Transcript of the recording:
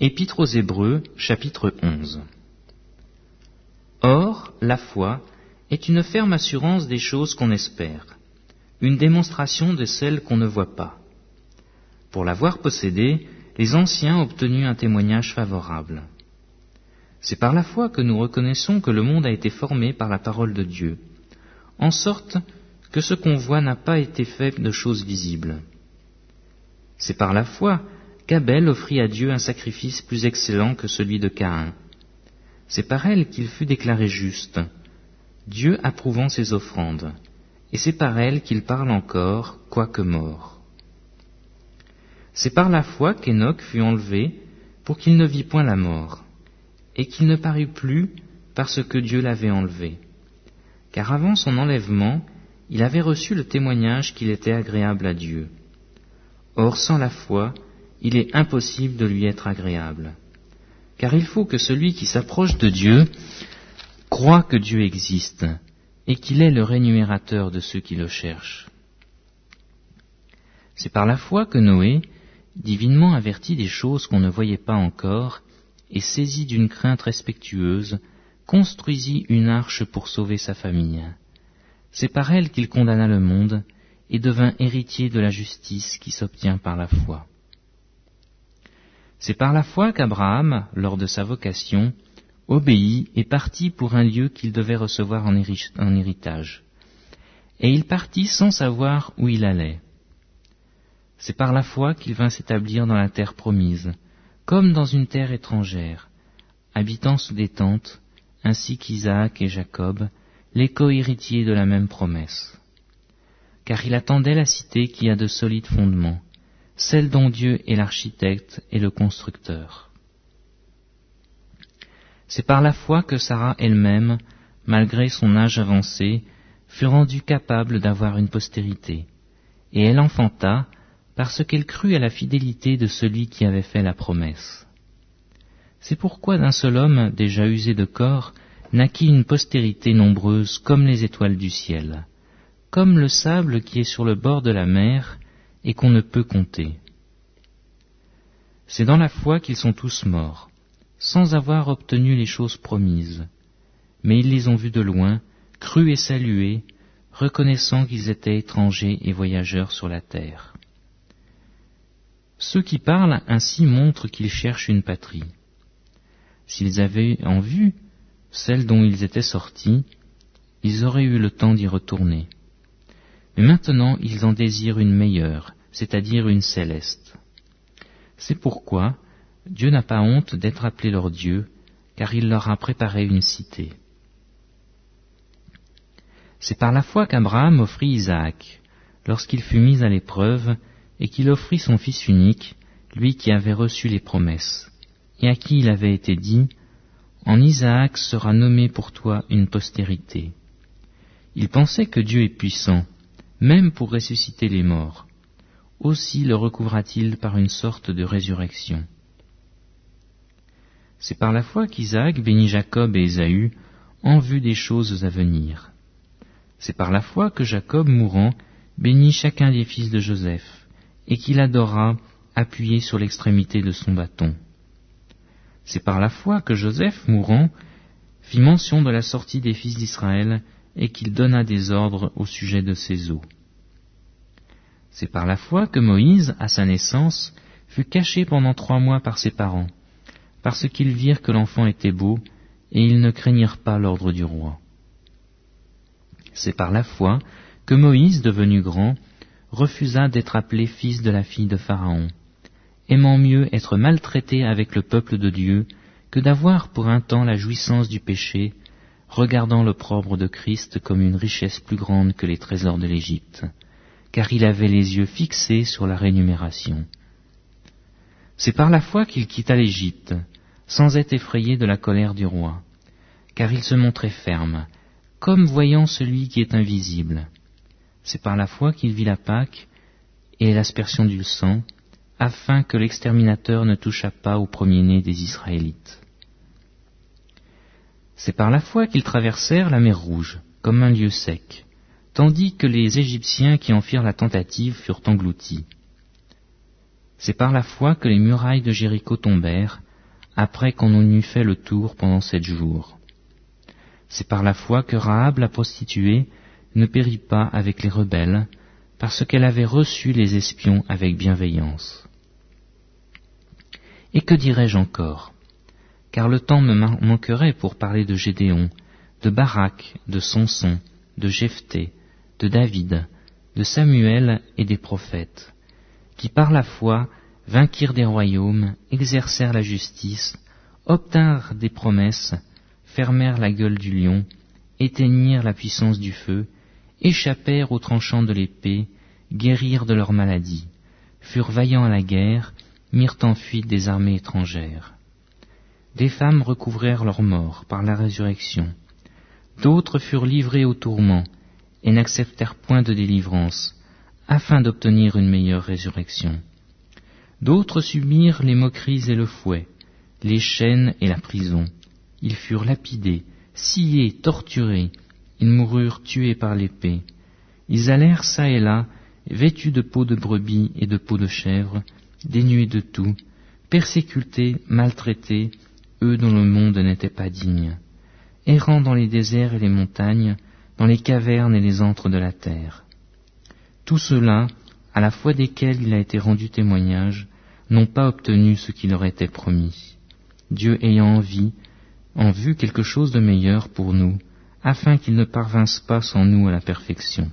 Épître aux Hébreux, chapitre 11. Or, la foi est une ferme assurance des choses qu'on espère, une démonstration de celles qu'on ne voit pas. Pour l'avoir possédée, les anciens ont obtenu un témoignage favorable. C'est par la foi que nous reconnaissons que le monde a été formé par la parole de Dieu, en sorte que ce qu'on voit n'a pas été fait de choses visibles. C'est par la foi qu'Abel offrit à Dieu un sacrifice plus excellent que celui de Caïn. C'est par elle qu'il fut déclaré juste, Dieu approuvant ses offrandes, et c'est par elle qu'il parle encore, quoique mort. C'est par la foi qu'Enoch fut enlevé pour qu'il ne vit point la mort, et qu'il ne parut plus parce que Dieu l'avait enlevé. Car avant son enlèvement, il avait reçu le témoignage qu'il était agréable à Dieu. Or, sans la foi, il est impossible de lui être agréable. Car il faut que celui qui s'approche de Dieu croit que Dieu existe et qu'il est le rémunérateur de ceux qui le cherchent. C'est par la foi que Noé, divinement averti des choses qu'on ne voyait pas encore, et saisi d'une crainte respectueuse, construisit une arche pour sauver sa famille. C'est par elle qu'il condamna le monde et devint héritier de la justice qui s'obtient par la foi. C'est par la foi qu'Abraham, lors de sa vocation, obéit et partit pour un lieu qu'il devait recevoir en, héritage. Et il partit sans savoir où il allait. C'est par la foi qu'il vint s'établir dans la terre promise, comme dans une terre étrangère, habitant sous des tentes, ainsi qu'Isaac et Jacob, les co-héritiers de la même promesse. Car il attendait la cité qui a de solides fondements, celle dont Dieu est l'architecte et le constructeur. C'est par la foi que Sarah elle-même, malgré son âge avancé, fut rendue capable d'avoir une postérité, et elle enfanta parce qu'elle crut à la fidélité de celui qui avait fait la promesse. C'est pourquoi d'un seul homme déjà usé de corps naquit une postérité nombreuse comme les étoiles du ciel, comme le sable qui est sur le bord de la mer et qu'on ne peut compter. C'est dans la foi qu'ils sont tous morts, sans avoir obtenu les choses promises, mais ils les ont vus de loin, crus et salués, reconnaissant qu'ils étaient étrangers et voyageurs sur la terre. Ceux qui parlent ainsi montrent qu'ils cherchent une patrie. S'ils avaient en vue celle dont ils étaient sortis, ils auraient eu le temps d'y retourner. Mais maintenant ils en désirent une meilleure, c'est-à-dire une céleste. C'est pourquoi Dieu n'a pas honte d'être appelé leur Dieu, car il leur a préparé une cité. C'est par la foi qu'Abraham offrit Isaac, lorsqu'il fut mis à l'épreuve, et qu'il offrit son fils unique, lui qui avait reçu les promesses, et à qui il avait été dit, En Isaac sera nommé pour toi une postérité. Il pensait que Dieu est puissant, même pour ressusciter les morts. Aussi le recouvra-t-il par une sorte de résurrection. C'est par la foi qu'Isaac bénit Jacob et Ésaü en vue des choses à venir. C'est par la foi que Jacob, mourant, bénit chacun des fils de Joseph, et qu'il adora appuyé sur l'extrémité de son bâton. C'est par la foi que Joseph, mourant, fit mention de la sortie des fils d'Israël et qu'il donna des ordres au sujet de ses eaux. C'est par la foi que Moïse, à sa naissance, fut caché pendant trois mois par ses parents, parce qu'ils virent que l'enfant était beau, et ils ne craignirent pas l'ordre du roi. C'est par la foi que Moïse, devenu grand, refusa d'être appelé fils de la fille de Pharaon, aimant mieux être maltraité avec le peuple de Dieu que d'avoir pour un temps la jouissance du péché regardant l'opprobre de Christ comme une richesse plus grande que les trésors de l'Égypte, car il avait les yeux fixés sur la rémunération. C'est par la foi qu'il quitta l'Égypte, sans être effrayé de la colère du roi, car il se montrait ferme, comme voyant celui qui est invisible. C'est par la foi qu'il vit la Pâque et l'aspersion du sang, afin que l'exterminateur ne touchât pas au premier-né des Israélites. C'est par la foi qu'ils traversèrent la mer Rouge, comme un lieu sec, tandis que les Égyptiens qui en firent la tentative furent engloutis. C'est par la foi que les murailles de Jéricho tombèrent, après qu'on en eut fait le tour pendant sept jours. C'est par la foi que Rahab la prostituée ne périt pas avec les rebelles, parce qu'elle avait reçu les espions avec bienveillance. Et que dirais-je encore? Car le temps me manquerait pour parler de Gédéon, de Barak, de Samson, de Jephthé, de David, de Samuel et des prophètes, qui par la foi vainquirent des royaumes, exercèrent la justice, obtinrent des promesses, fermèrent la gueule du lion, éteignirent la puissance du feu, échappèrent aux tranchants de l'épée, guérirent de leur maladie, furent vaillants à la guerre, mirent en fuite des armées étrangères. Des femmes recouvrèrent leur mort par la résurrection. D'autres furent livrés au tourment et n'acceptèrent point de délivrance, afin d'obtenir une meilleure résurrection. D'autres subirent les moqueries et le fouet, les chaînes et la prison. Ils furent lapidés, sciés, torturés, ils moururent tués par l'épée. Ils allèrent çà et là, vêtus de peau de brebis et de peau de chèvre, dénués de tout, persécutés, maltraités, eux dont le monde n'était pas digne, errant dans les déserts et les montagnes, dans les cavernes et les antres de la terre. Tout cela, à la foi desquels il a été rendu témoignage, n'ont pas obtenu ce qui leur était promis. Dieu ayant envie, en vue quelque chose de meilleur pour nous, afin qu'ils ne parvinssent pas sans nous à la perfection.